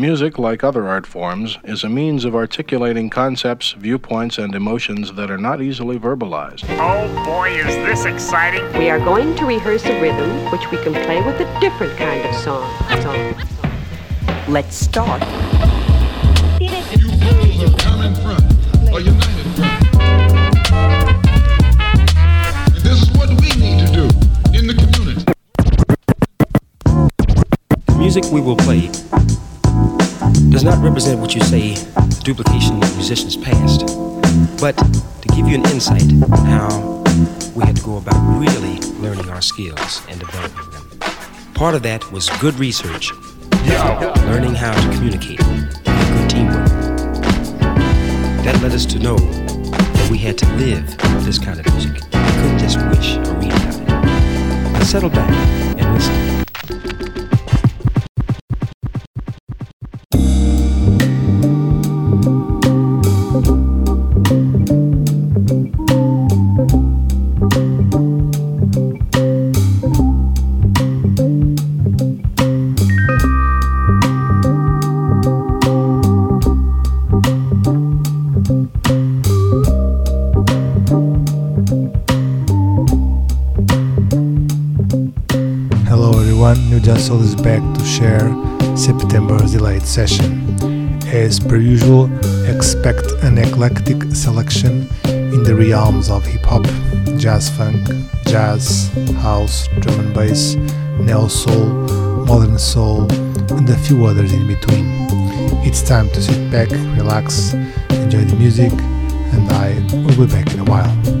Music, like other art forms, is a means of articulating concepts, viewpoints, and emotions that are not easily verbalized. Oh boy, is this exciting! We are going to rehearse a rhythm which we can play with a different kind of song. song. Let's start. You fools of common front, a united front. And this is what we need to do in the community. The music we will play does not represent what you say the duplication of musicians past, but to give you an insight how we had to go about really learning our skills and developing them. Part of that was good research, learning how to communicate, and good teamwork. That led us to know that we had to live this kind of music. We couldn't just wish or read about it. Now settle back and listen. New is back to share September's delayed session. As per usual, expect an eclectic selection in the realms of hip hop, jazz funk, jazz, house, drum and bass, neo soul, modern soul, and a few others in between. It's time to sit back, relax, enjoy the music, and I will be back in a while.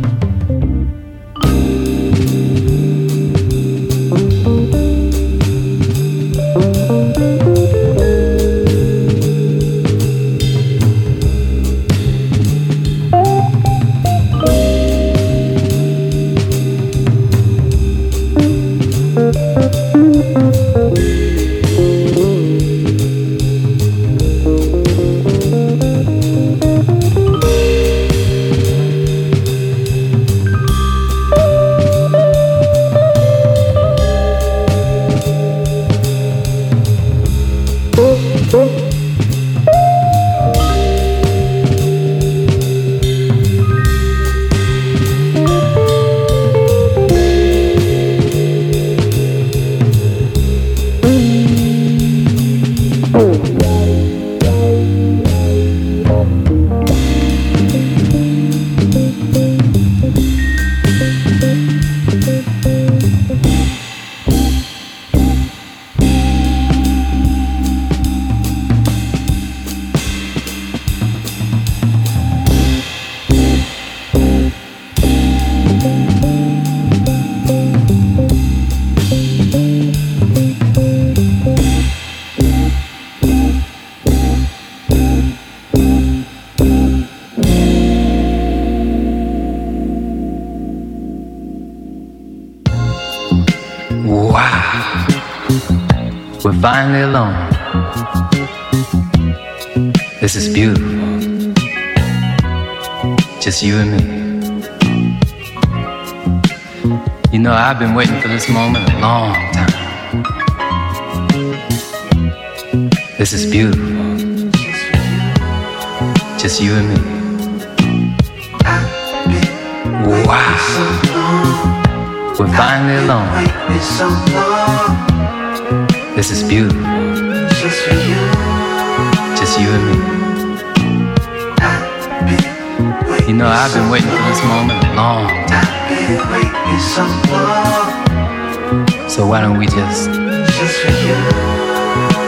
Just you and me. You know, I've been waiting for this moment a long time. This is beautiful. Just you and me. Wow. We're finally alone. This is beautiful. Just you and me. You know, I've been waiting for this moment a long time. So why don't we just,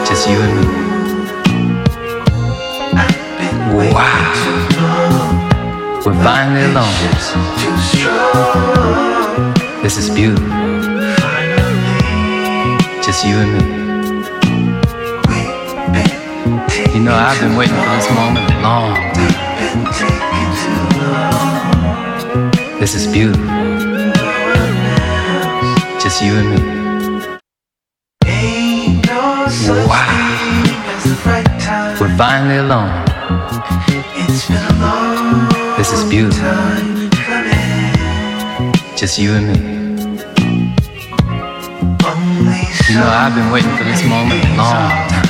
just you and me? Wow. We're finally alone. This is beautiful. Just you and me. You know, I've been waiting for this moment a long time. This is beautiful. Just you and me. Wow. We're finally alone. This is beautiful. Just you and me. You know, I've been waiting for this moment a long time.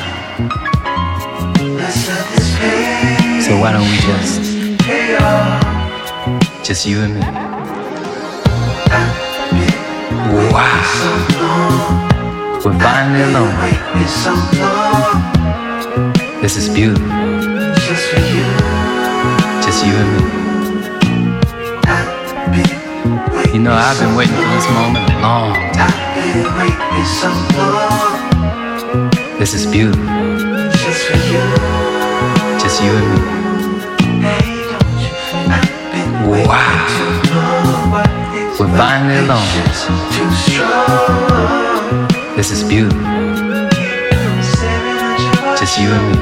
So why don't we just, just you and me? Wow. We're finally alone. This is beautiful. Just you and me. You know, I've been waiting for this moment a long time. This is beautiful. Just you and me. Wow. We're finally alone. This is beautiful. Just you and me.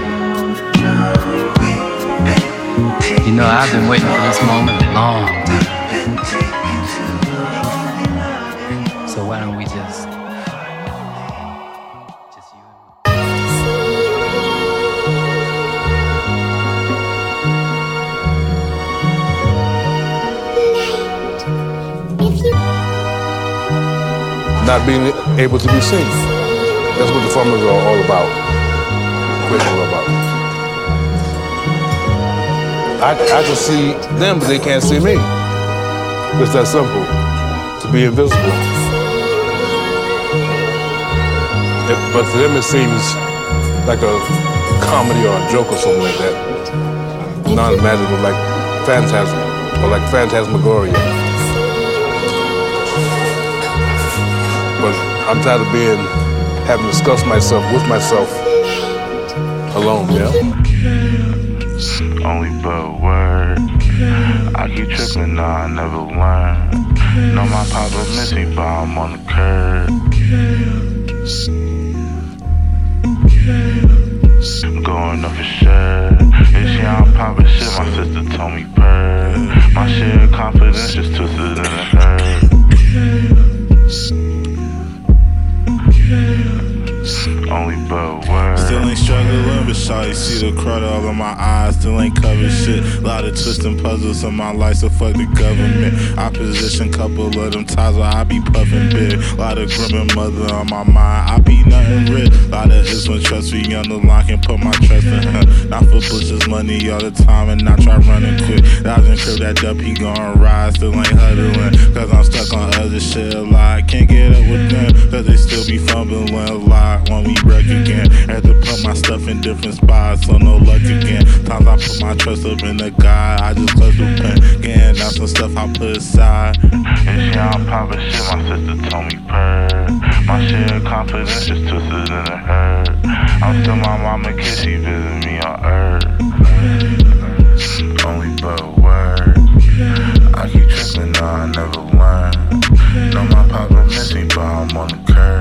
You know, I've been waiting for this moment a long time. Not being able to be seen. That's what the farmers are all about. Quit all about. I, I can see them, but they can't see me. It's that simple. To be invisible. It- but to them, it seems like a comedy or a joke or something like that. Non-imaginable, like phantasm, or like phantasmagoria. I'm tired of being, having to discuss myself with myself alone, yeah? Only but word. I keep tripping, nah, I never learn. Know my papa missing, but I'm on the curb. Going up for sure. It's young papa shit, my sister told me purr. My of confidence just twisted in a hurt. Struggling, see the crud all in my eyes. Still ain't covered shit. Lot of twisting puzzles in my life, so fuck the government. Opposition, couple of them ties where I be puffing big. Lot of grim and mother on my mind. I be nothing rich. Lot of is when trust me on the line, can put my trust in her. Not for Bush's money all the time, and not try running quick. Dodging crib that up, he gon' rise. Still ain't huddling, cause I'm stuck on other shit a lot. Can't get up with them, cause they still be fumbling a lot when we wreck again. Had to put my stuff in different spots, so no luck again. Times I put my trust up in the God, I just clutch the pen. Getting out some stuff I put aside. It's young papa shit, my sister told me purr. My of confidence just twisted in a hurt. I'm still my mama kid, she visit me on earth. Only but word. I keep tripping, nah, I never learn. Know my papa missing, but I'm on the curb.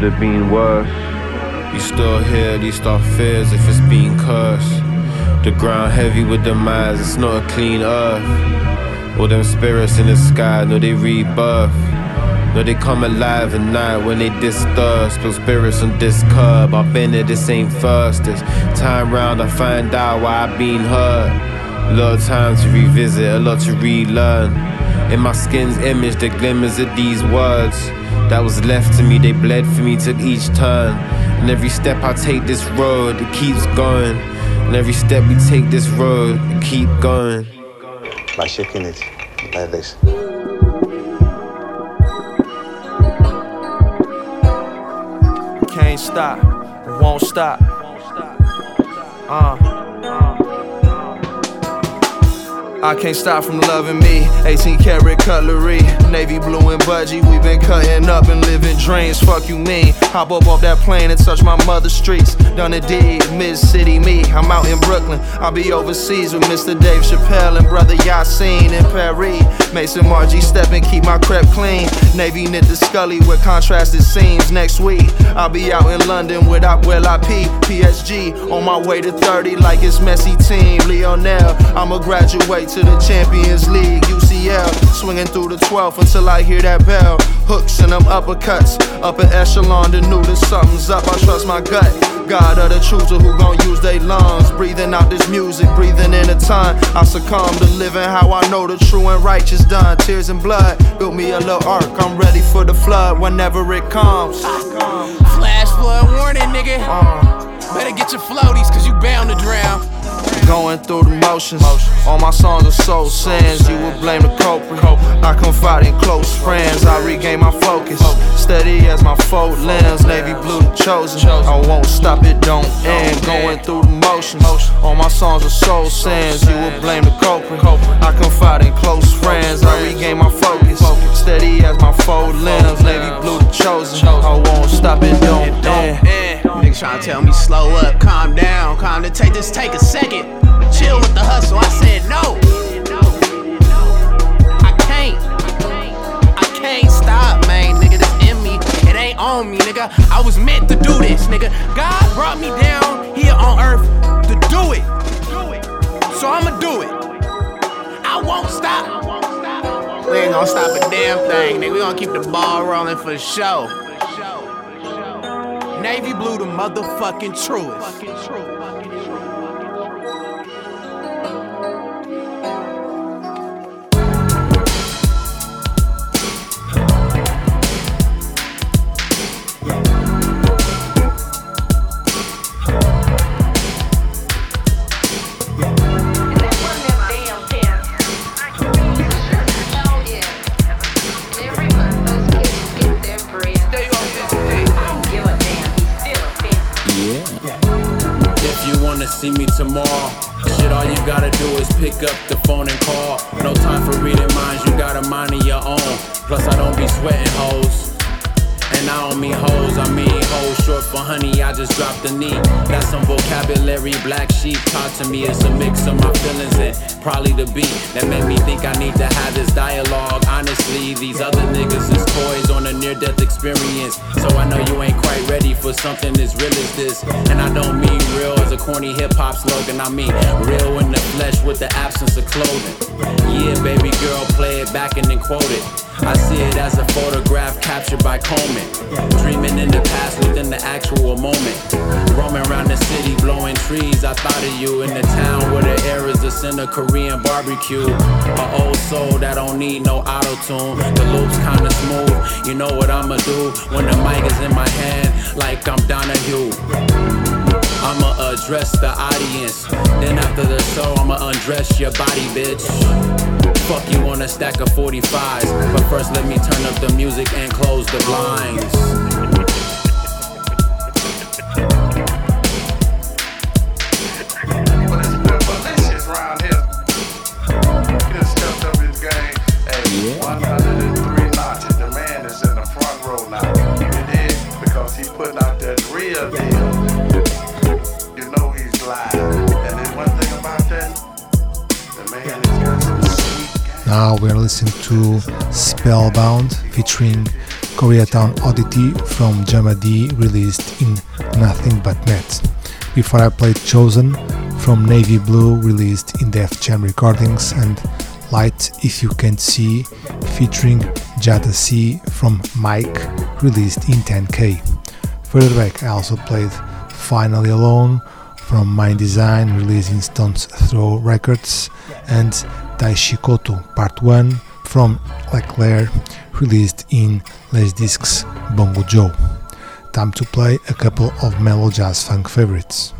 Could have been worse. You still hear these thought fears if it's being cursed. The ground heavy with the minds, it's not a clean earth. All them spirits in the sky, no, they rebirth. No, they come alive at night when they disturb. Spill spirits on this curb. I've been there, this ain't first. This time round, I find out why I've been hurt. A lot of time to revisit, a lot to relearn. In my skin's image, the glimmers of these words that was left to me, they bled for me, took each turn. And every step I take this road, it keeps going. And every step we take this road, it keep going. By shaking it like this. Can't stop, won't stop. Uh. I can't stop from loving me. 18 karat cutlery, navy blue and budgie. we been cutting up and living dreams. Fuck you mean? Hop up off that plane and touch my mother's streets. Done a deed, mid city me. I'm out in Brooklyn. I'll be overseas with Mr. Dave Chappelle and brother Yasiin in Paris. Mason Margie step and keep my crep clean. Navy knit the scully with contrasted seams. Next week, I'll be out in London with Will IP, PSG. On my way to 30 like it's Messi team. Lionel, I'ma graduate to the Champions League. UCL, swinging through the 12th until I hear that bell. Hooks and them uppercuts. Upper echelon, the new that something's up. I trust my gut. God of the chooser who gon' use their lungs. Breathing out this music, breathing in the time. I succumb to living how I know the true and righteous done. Tears and blood built me a little ark. I'm ready for the flood whenever it comes. Flash flood warning, nigga. Uh, Better get your floaties, cause you bound to drown. Going through the motions. All my songs are soul sins. You will blame the culprit. I confide in close friends. I regain my focus. Steady as my fold lens. Navy blue the chosen. I won't stop it, don't end. Going through the motions. All my songs are soul sins. You will blame the culprit. I confide in close friends. I regain my focus. Steady as my fold lens. Navy blue the chosen. I won't stop it, don't end. Niggas tryna tell me slow up, calm down, calm to take this, take a second. Chill with the hustle. I said no. I can't. I can't stop, man, nigga. This in me. It ain't on me, nigga. I was meant to do this, nigga. God brought me down here on earth to do it. So I'ma do it. I won't stop. We ain't gonna stop a damn thing, nigga. We gonna keep the ball rolling for sure. Navy blue, the motherfucking truest. See me tomorrow. Shit, all you gotta do is pick up the phone and call. No time for reading minds, you got a mind of your own. Plus, I don't be sweating hoes. And I don't mean hoes, I mean hoes short for honey. I just dropped the knee. That's some vocabulary, black sheep taught to me. It's a mix of my feelings and probably the beat that made me think I need to have this dialogue. Honestly, these other niggas is toys on a near death experience. So I know you ain't quite ready for something as real as this. And I don't mean real as a corny hip hop slogan, I mean real in the flesh with the absence of clothing. Yeah, baby girl, play it back and then quote it. I see it as a photograph captured by Coleman. Dreaming in the past within the actual moment. Roaming around the city, blowing trees. I thought of you in the town where the air is the scent of Korean barbecue. An old soul that don't need no auto tune. The loop's kinda smooth. You know what I'ma do when the mic is in my hand, like I'm Donahue. I'ma address the audience. Then after the show, I'ma undress your body, bitch. Fuck you on a stack of 45s. But first, let me turn up the music and close the blinds. putting out that real deal. Now we're listening to Spellbound featuring Koreatown Oddity from Jamma-Dee released in Nothing But Net. Before I played Chosen from Navy Blue released in Def Jam Recordings and Light If You Can't See featuring Jadasea from Mike released in 10K. Further back I also played Finally Alone from Mndsgn released in Stones Throw Records and Taishi Koto Part 1 from L'éclair released in Les Disques Bongo Jo. Time to play a couple of mellow jazz funk favorites.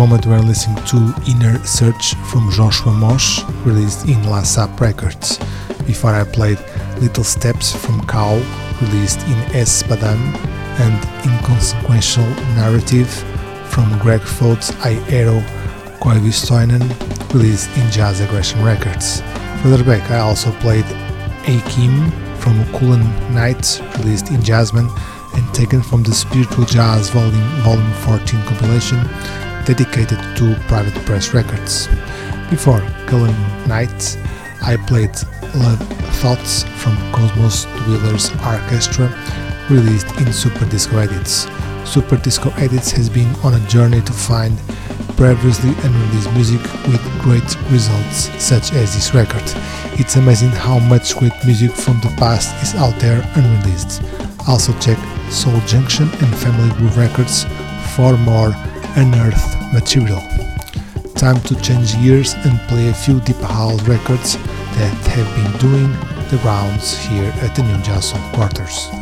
Moment we're listening to Inner Search from Joshua Moshe, released in La Sape Records. Before I played Little Steps from Kau, released in S. And Inconsequential Narrative from Greg Foat's I Arrow Koivistoinen, released in Jazzaggression Records. Further back, I also played A'Keem from Cullen Knight's, released in Jazzman, and taken from the Spiritual Jazz Volume, Volume 14 compilation dedicated to Private Press Records. Before Cullen Knight's, I played Love Thoughts from Cosmos Dwellerz Arkestra, released in Super Disco Edits. Super Disco Edits has been on a journey to find previously unreleased music with great results, such as this record. It's amazing how much great music from the past is out there unreleased. Also check Soul Junction and Family Groove Records for more unearthed material. Time to change gears and play a few deep house records that have been doing the rounds here at the New Jazz Soul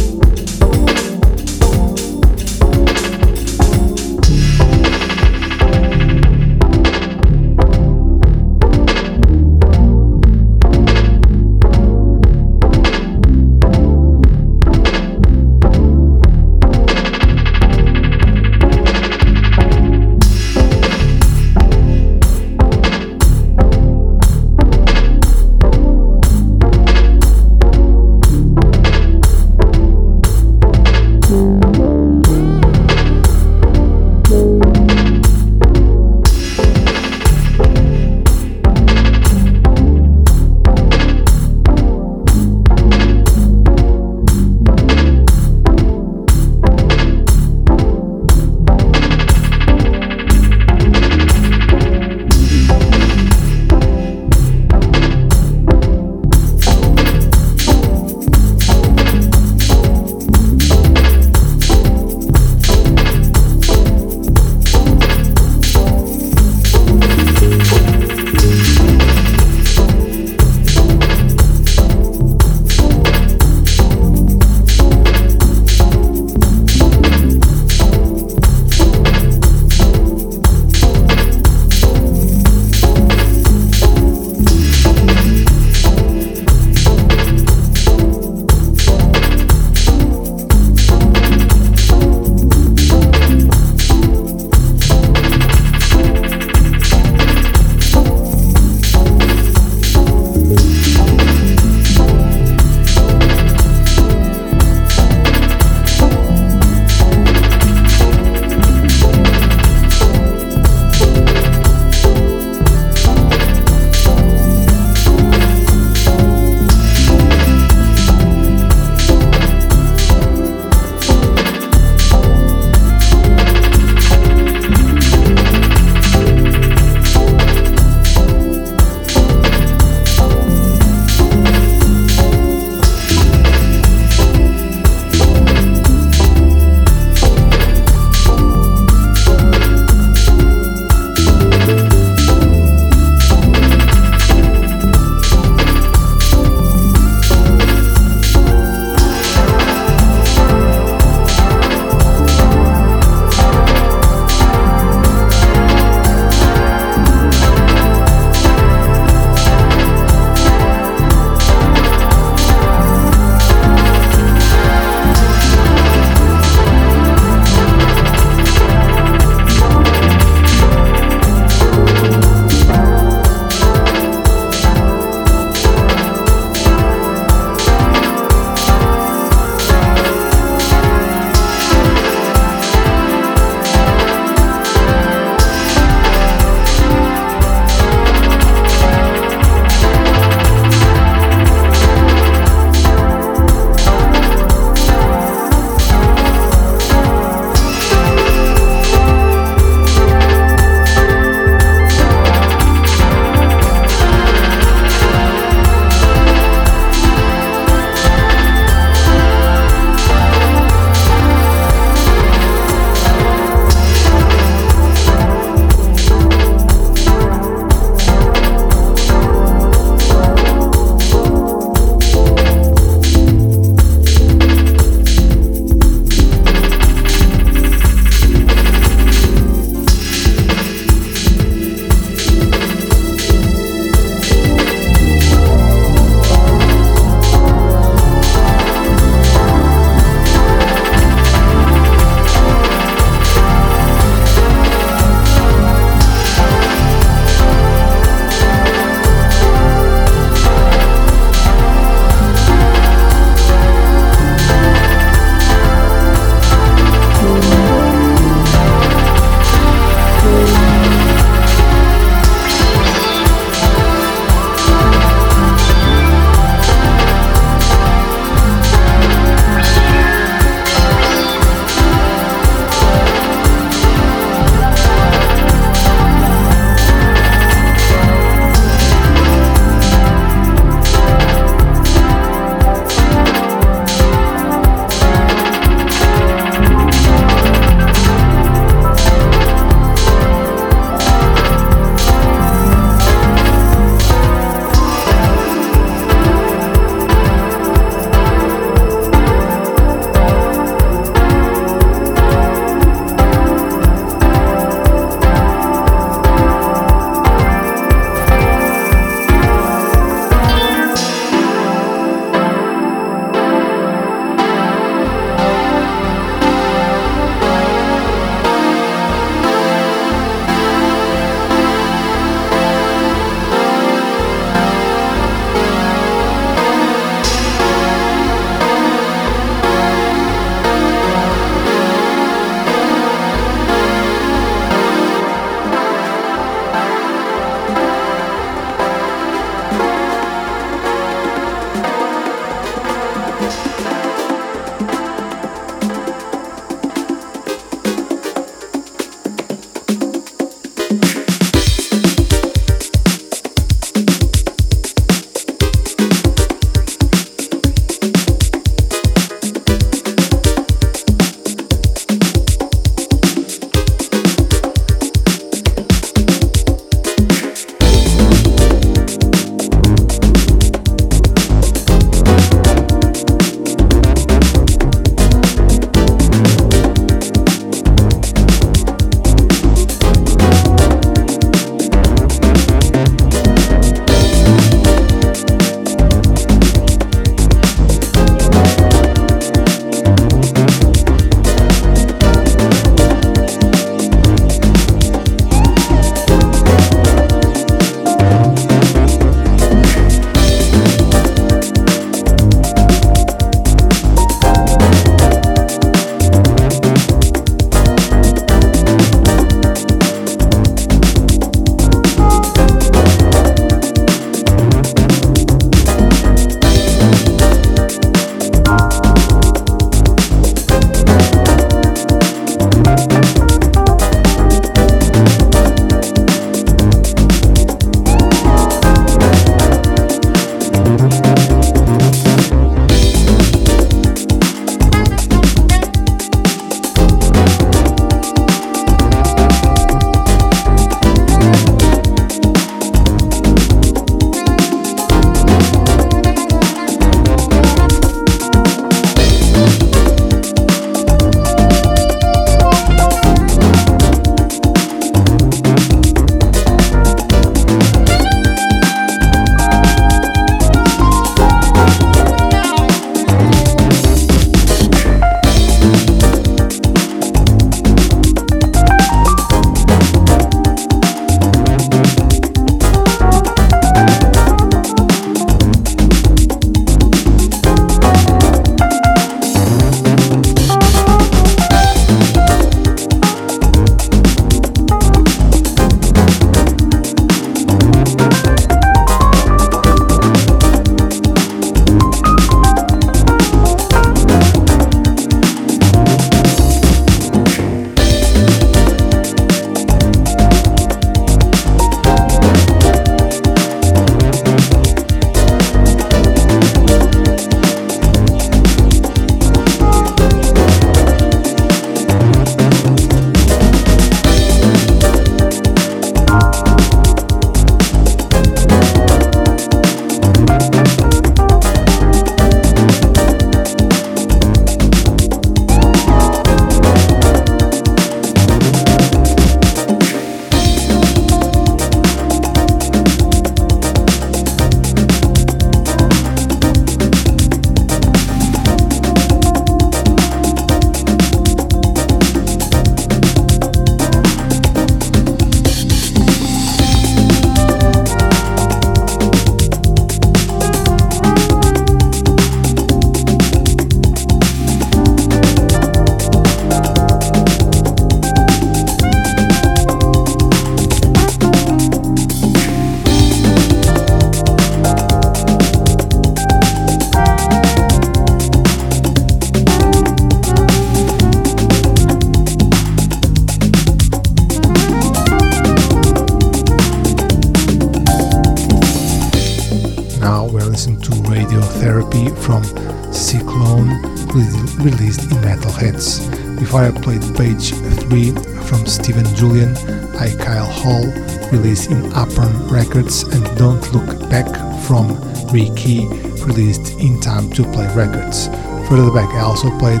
released in Apron Records, and Don't Look Back from Reekee, released in Time to Play Records. Further back, I also played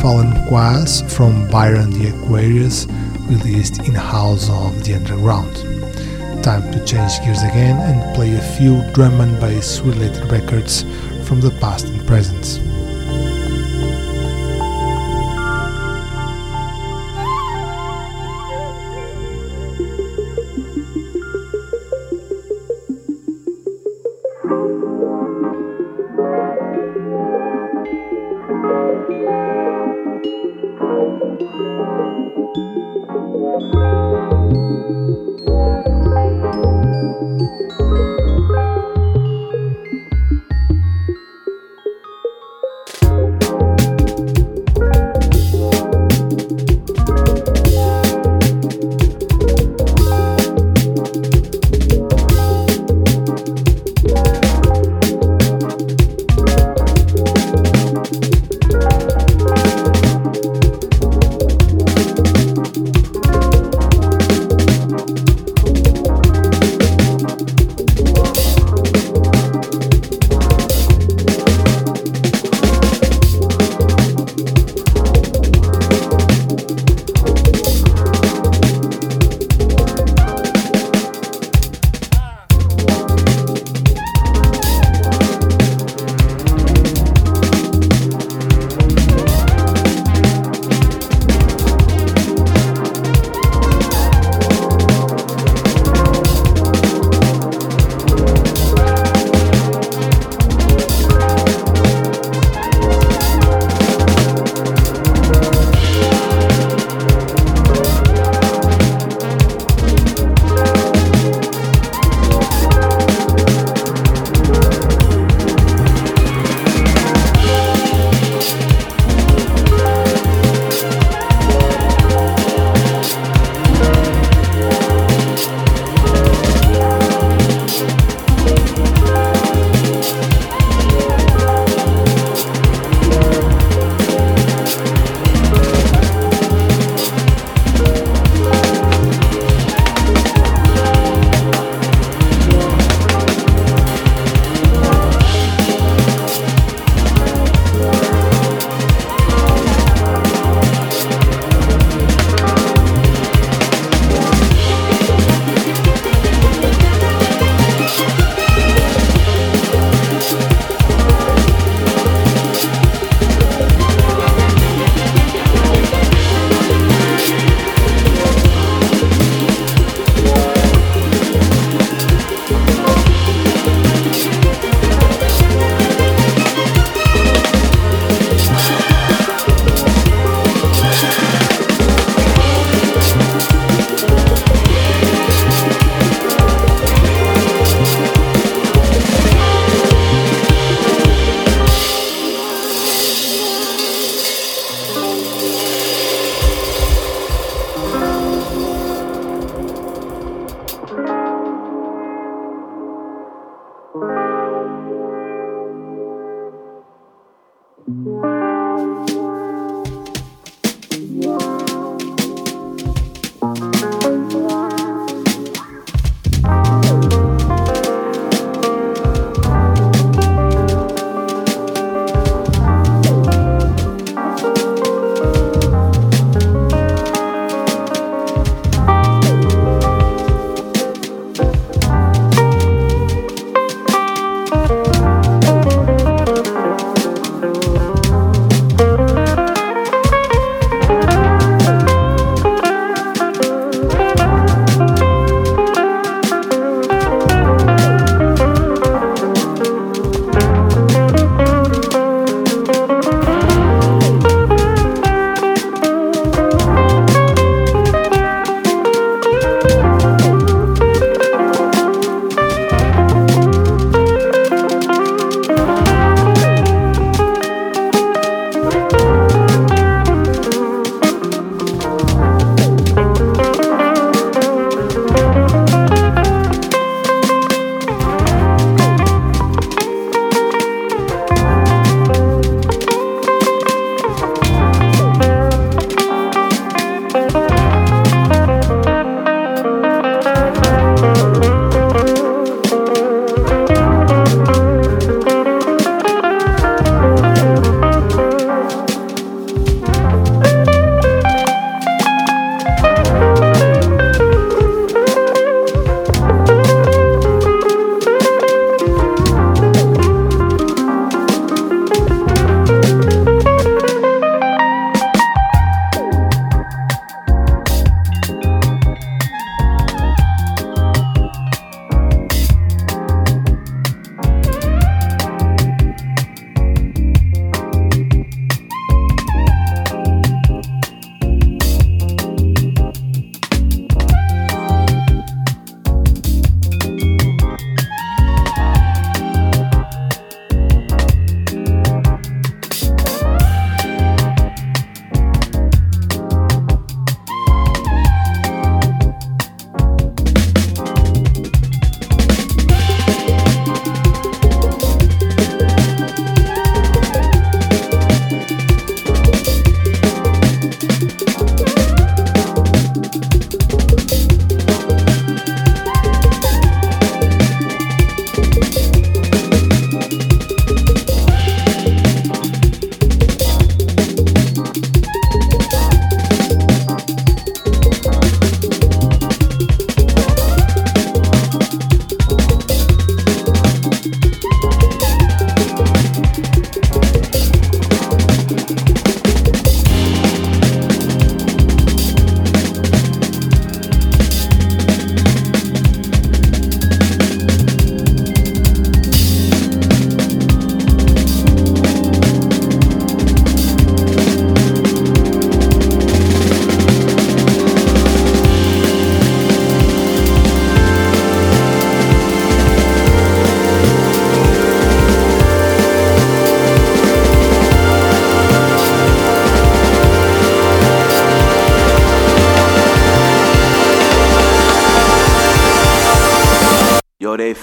Fallen Quas from Byron the Aquarius, released in House of the Underground. Time to change gears again and play a few drum and bass related records from the past and present.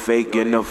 Faking the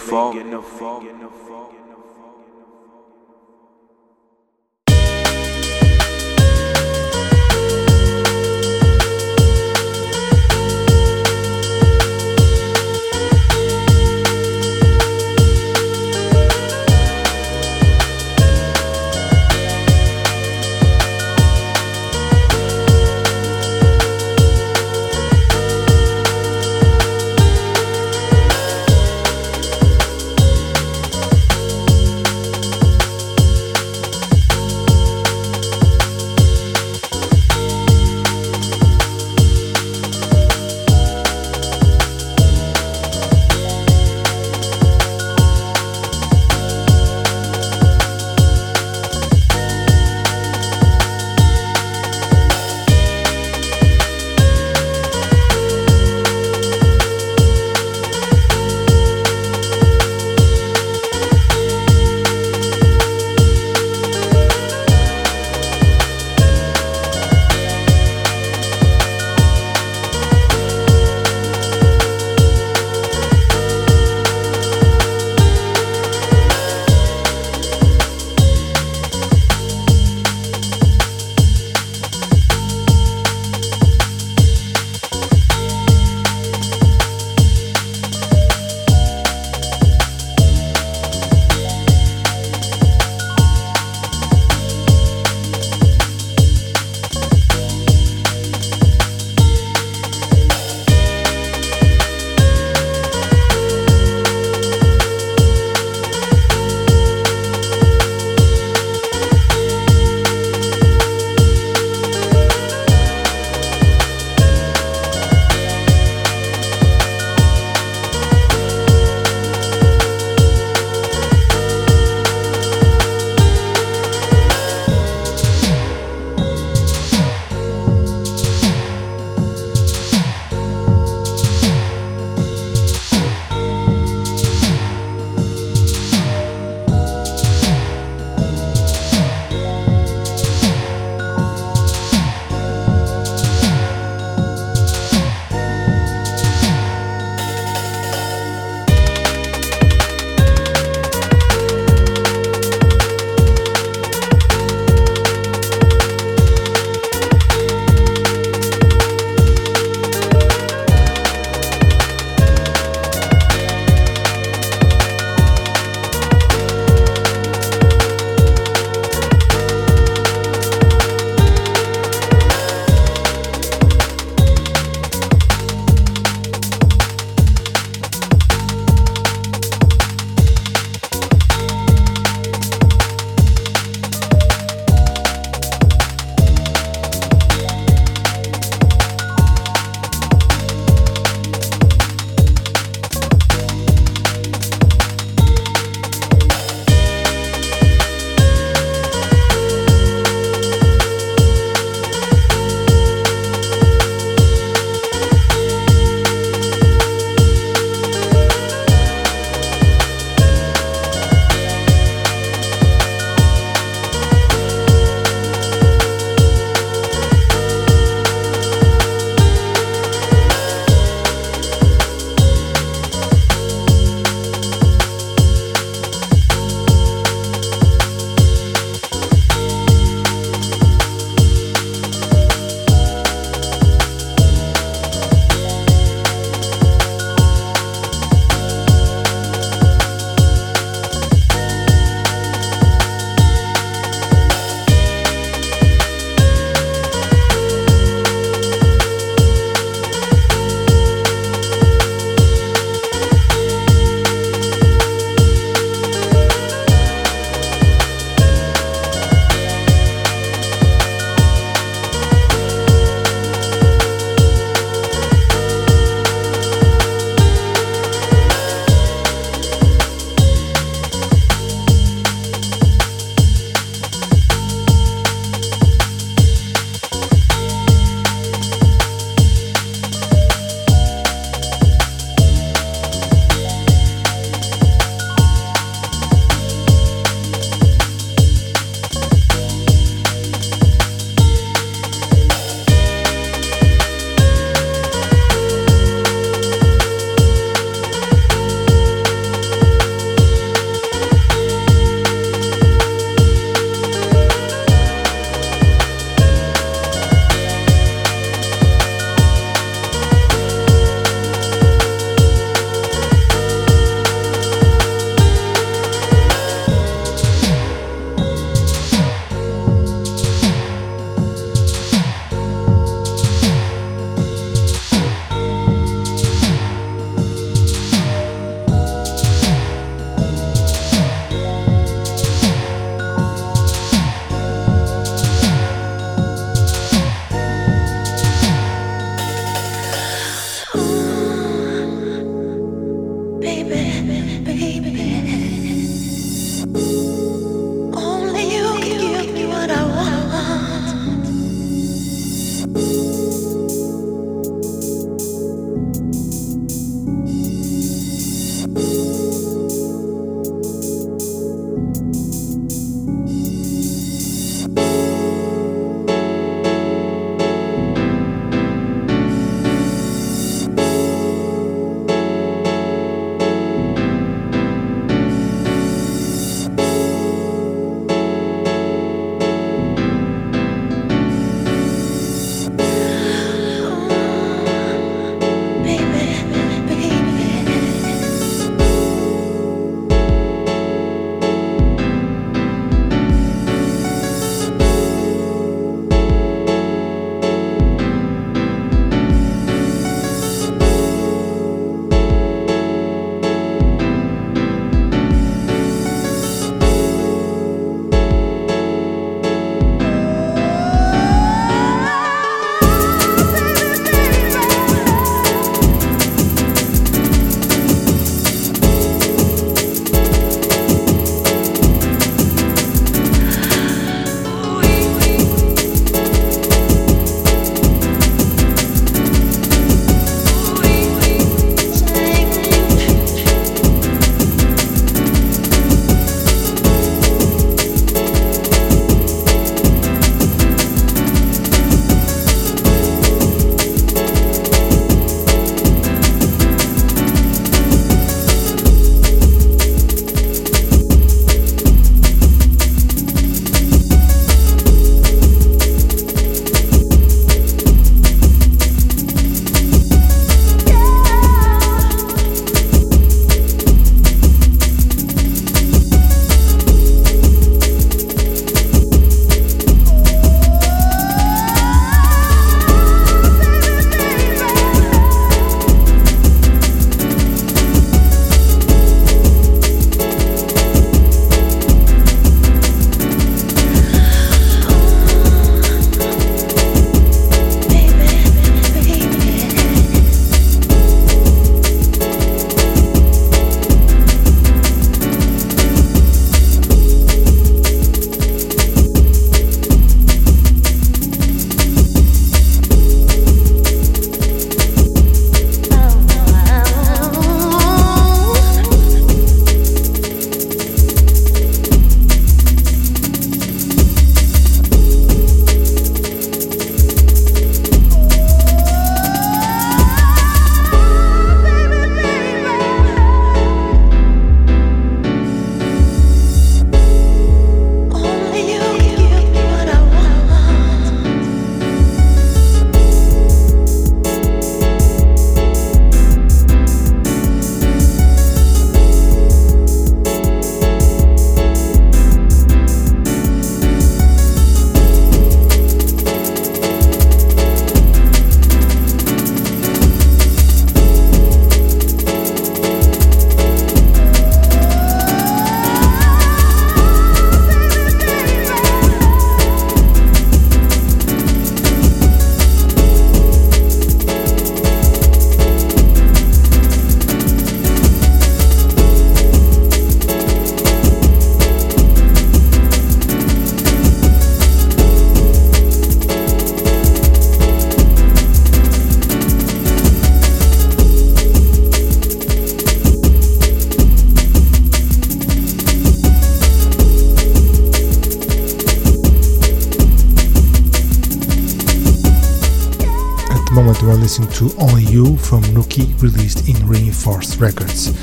to Only You from Nookie released in Reinforced Records.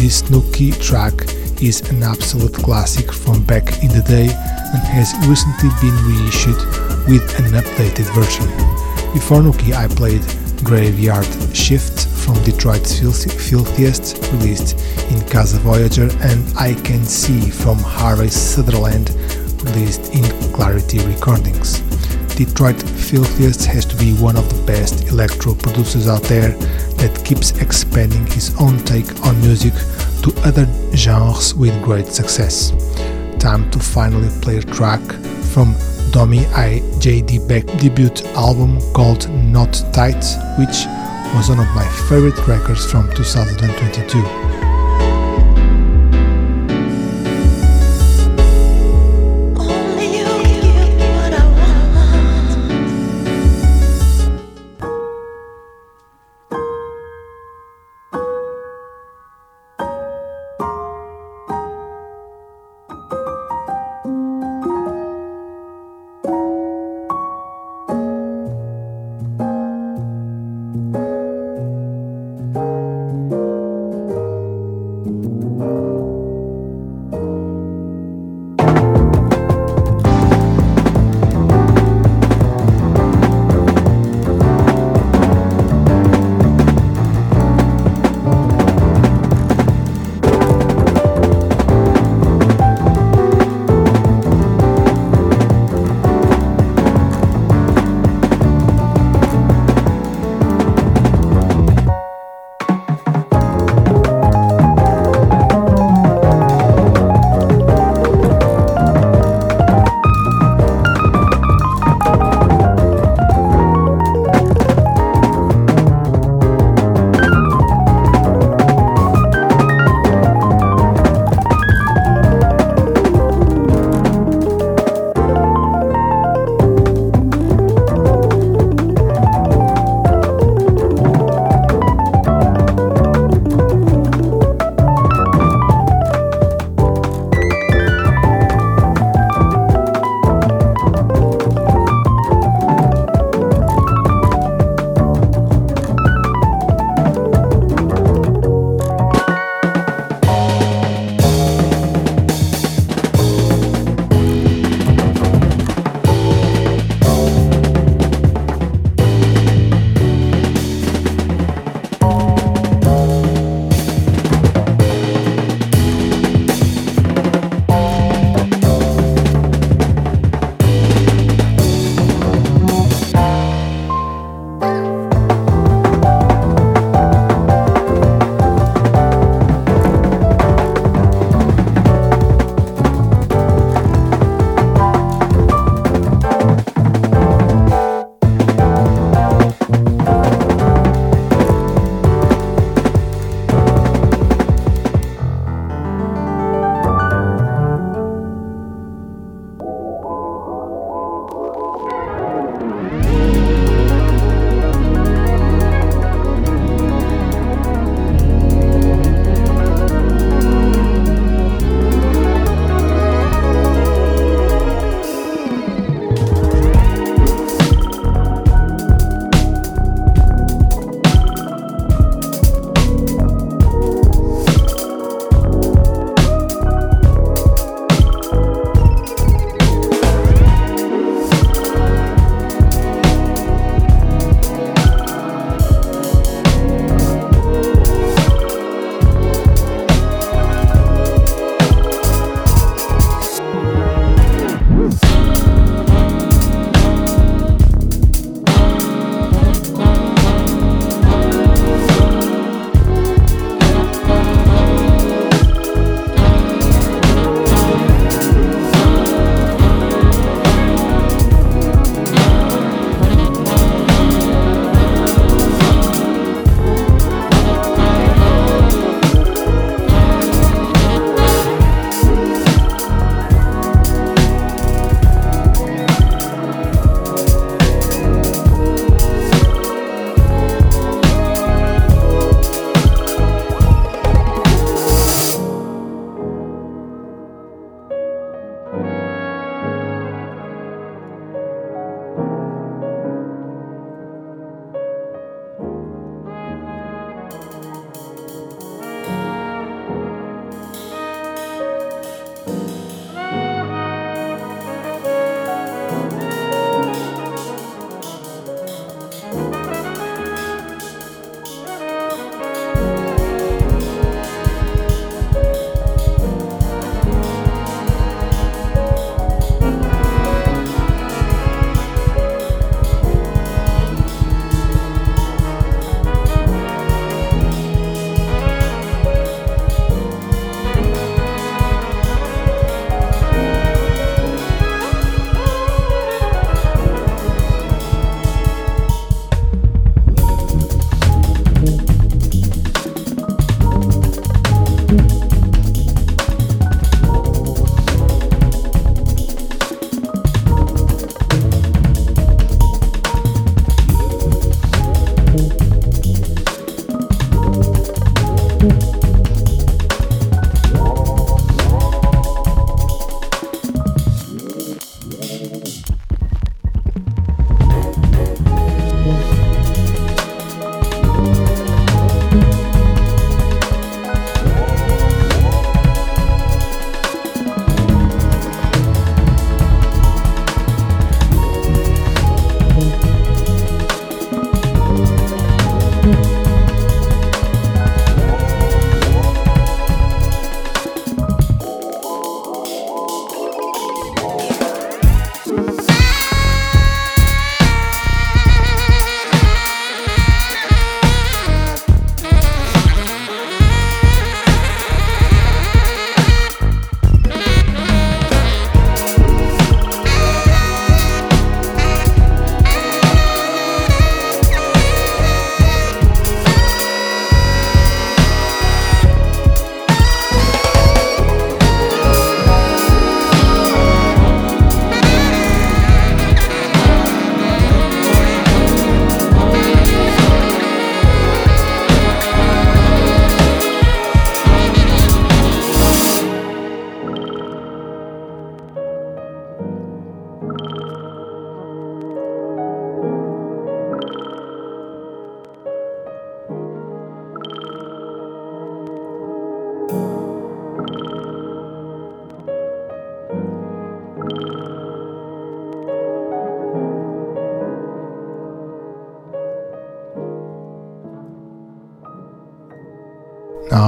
This Nookie track is an absolute classic from back in the day and has recently been reissued with an updated version. Before Nookie I played Graveyard Shift from Detroit's Filthiest released in Casa Voyager and I Can See from Harvey Sutherland released in Clarity Recordings. Detroit Filthiest has to be one of the best electro producers out there that keeps expanding his own take on music to other genres with great success. Time to finally play a track from Domi I. J.D. Beck debut album called Not Tight, which was one of my favorite records from 2022.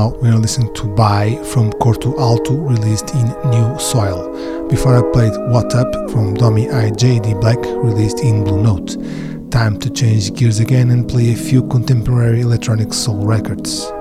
Now we are listening to Bye from Corto Alto, released in New Soil. Before I played What Up from Domi IJD Black, released in Blue Note. Time to change gears again and play a few contemporary electronic soul records.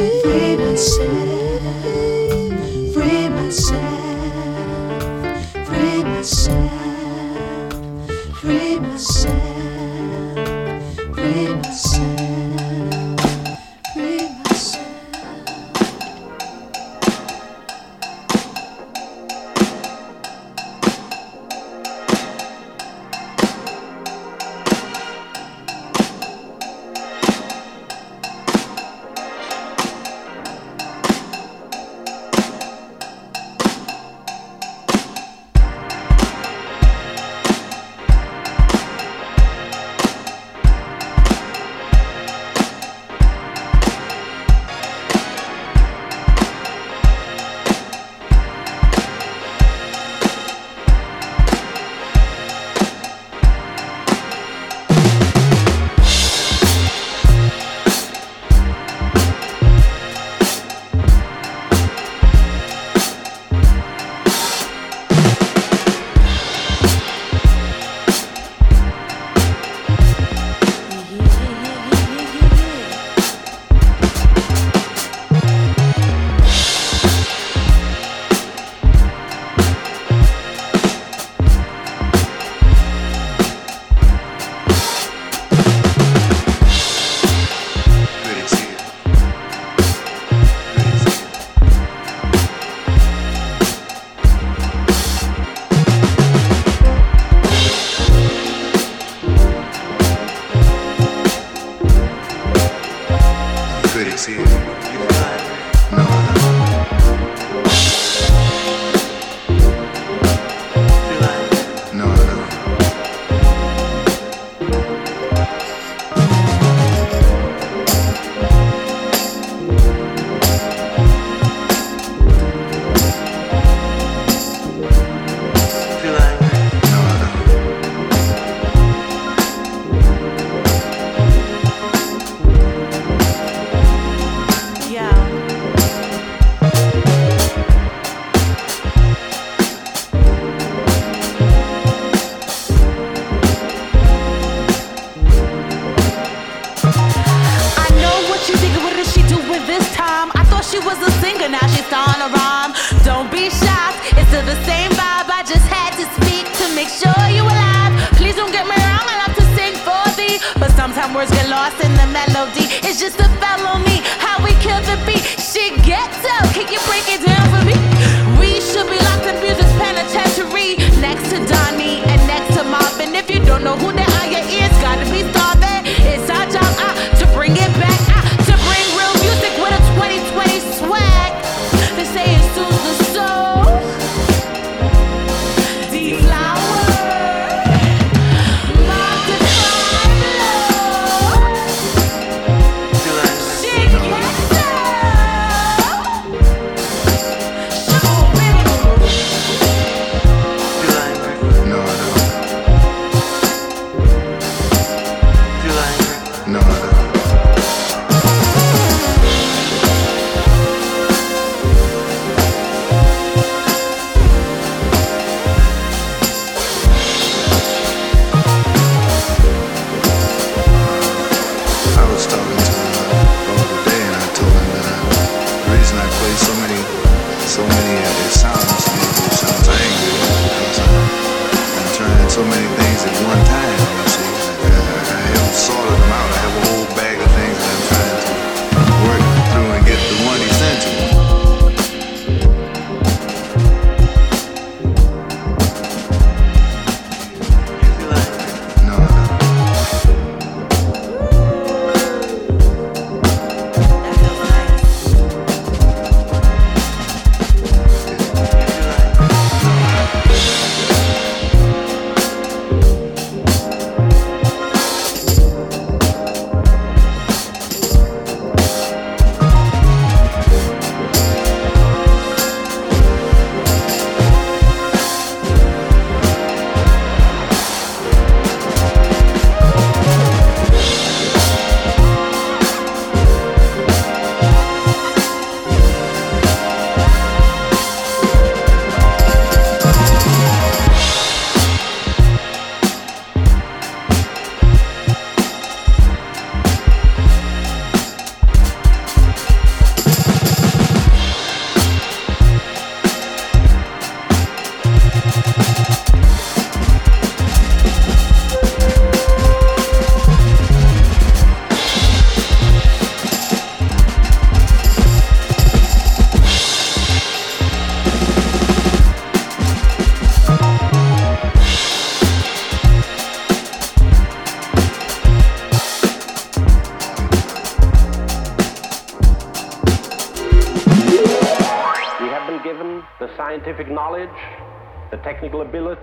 you.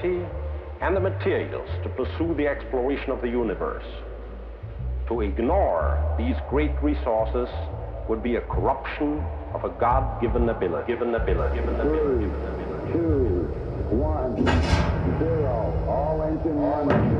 and the materials to pursue the exploration of the universe. To ignore these great resources would be a corruption of a God-given ability. Given ability. Given ability. Three, two, one, zero. All engine running.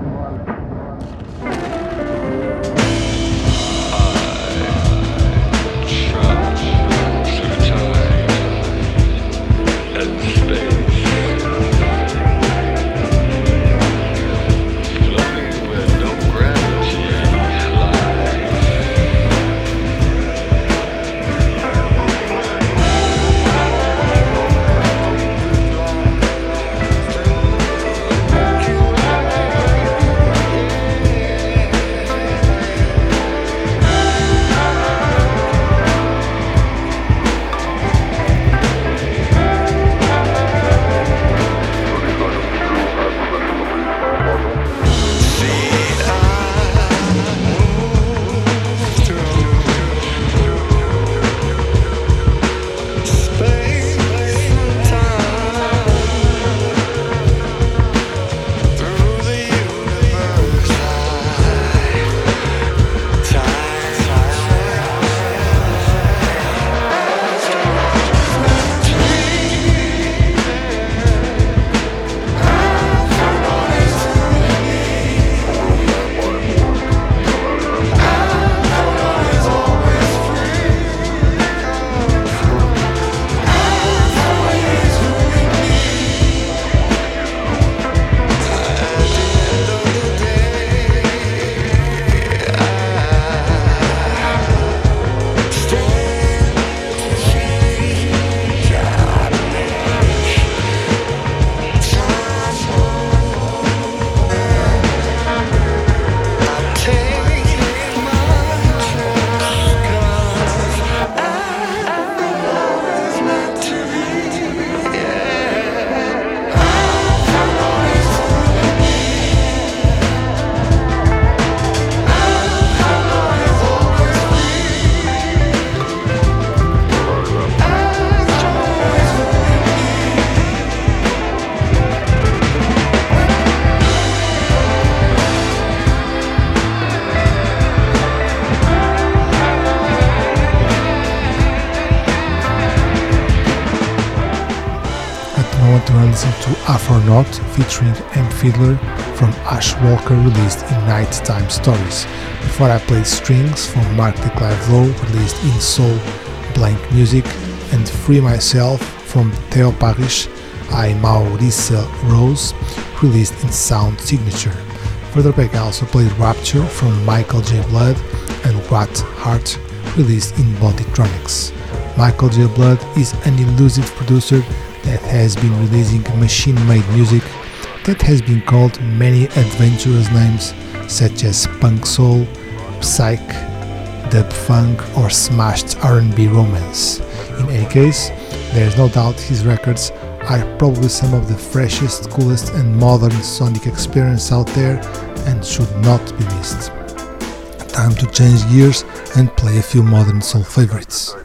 Featuring Amp Fiddler from Ash Walker released in Nighttime Stories. Before I played Strings from Mark de Clive Lowe released in Soul Bank Music and Free Myself from Theo Parrish I Maurissa Rose released in Sound Signature. Further back I also played Rapture from Michael J. Blood and Rat Heart released in BodyTronixxx. Michael J. Blood is an elusive producer that has been releasing machine made music that has been called many adventurous names such as punk soul, psych, dub funk or smashed R&B romance. In any case, there is no doubt his records are probably some of the freshest, coolest and modern sonic experience out there and should not be missed. Time to change gears and play a few modern soul favorites.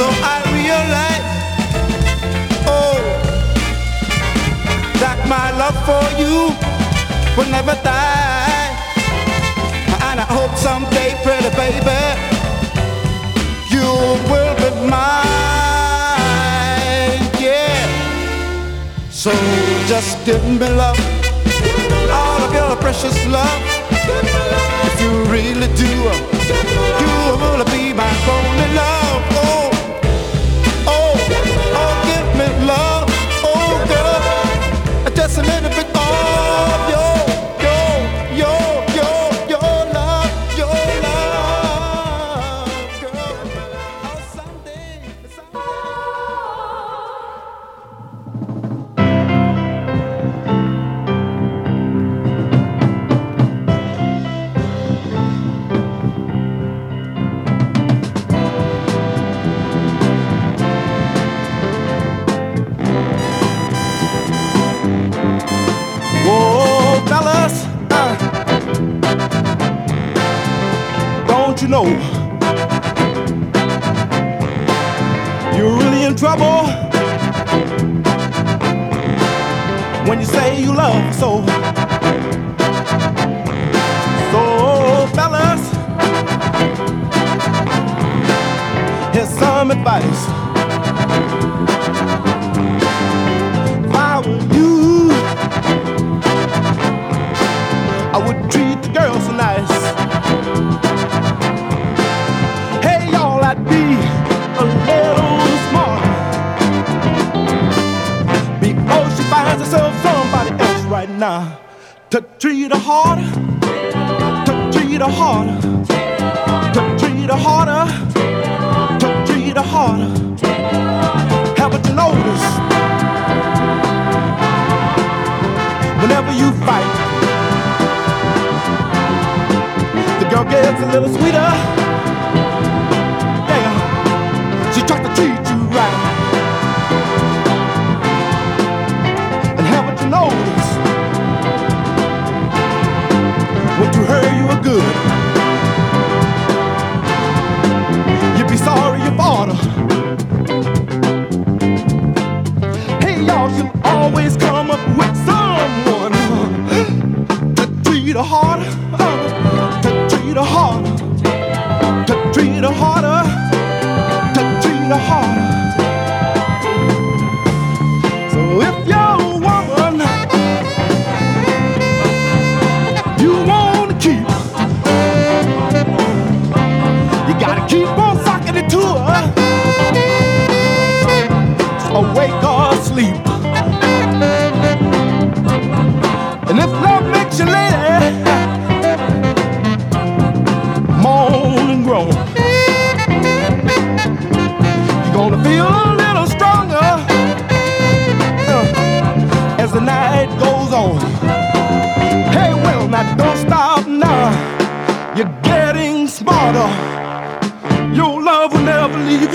So I realize, oh, that my love for you will never die. And I hope someday, pretty baby, you will be mine. Yeah. So just give me love, all of your precious love. If you really do, you will be my only love. Some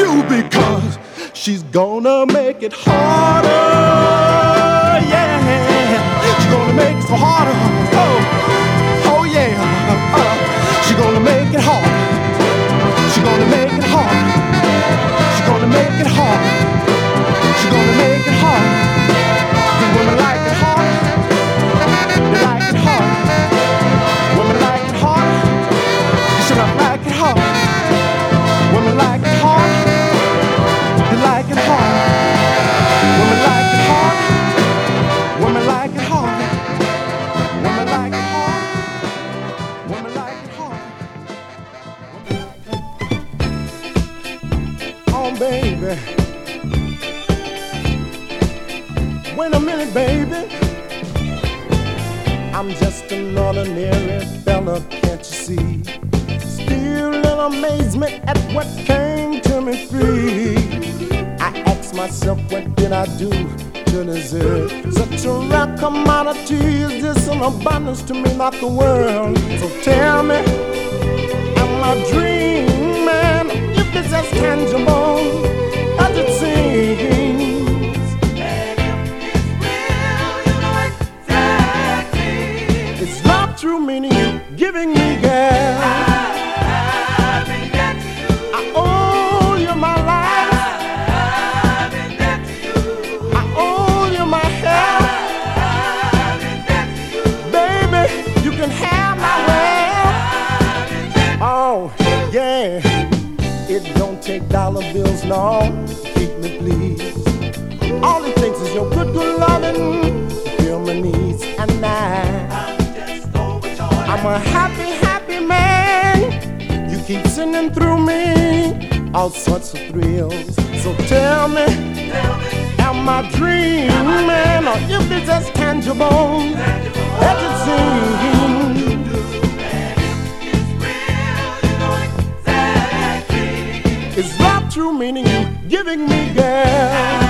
you because she's gonna make it harder. Yeah. She gonna make it so harder. Oh, oh yeah. Uh, she gonna make it hard. She gonna make it hard. She gonna make it hard. She gonna make it hard. Wait a minute, baby. I'm just an ordinary fella, can't you see? Still in amazement at what came to me free. I ask myself, what did I do to deserve such a rare commodity? Is this an abundance to me, not the world? So tell me, am I dreaming? If it's as tangible So tell me, am I dreaming or if it's as tangible as it seems? Is love true meaning you giving me, girl?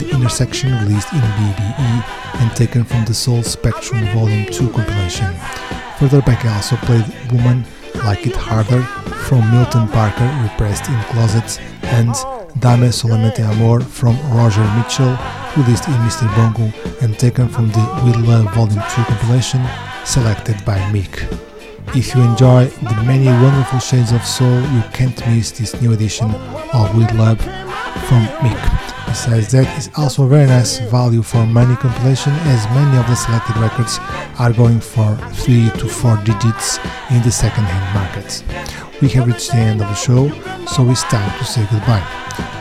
The Innersection released in BBE and taken from the Soul Spectrum Volume 2 compilation. Further back I also played Woman Like It Harder from Milton Parker repressed in Closets and Dame Solamente Amor from Roger Mitchell released in Mr. Bongo and taken from the We Love Volume 2 compilation selected by Meek. If you enjoy the many wonderful shades of soul, you can't miss this new edition of With Love from Mick. Besides that, it's also a very nice value for money compilation as many of the selected records are going for 3 to 4 digits in the second-hand market. We have reached the end of the show, so it's time to say goodbye.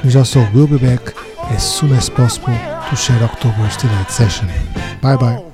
Ninja Soul will be back as soon as possible to share October's delayed session. Bye bye.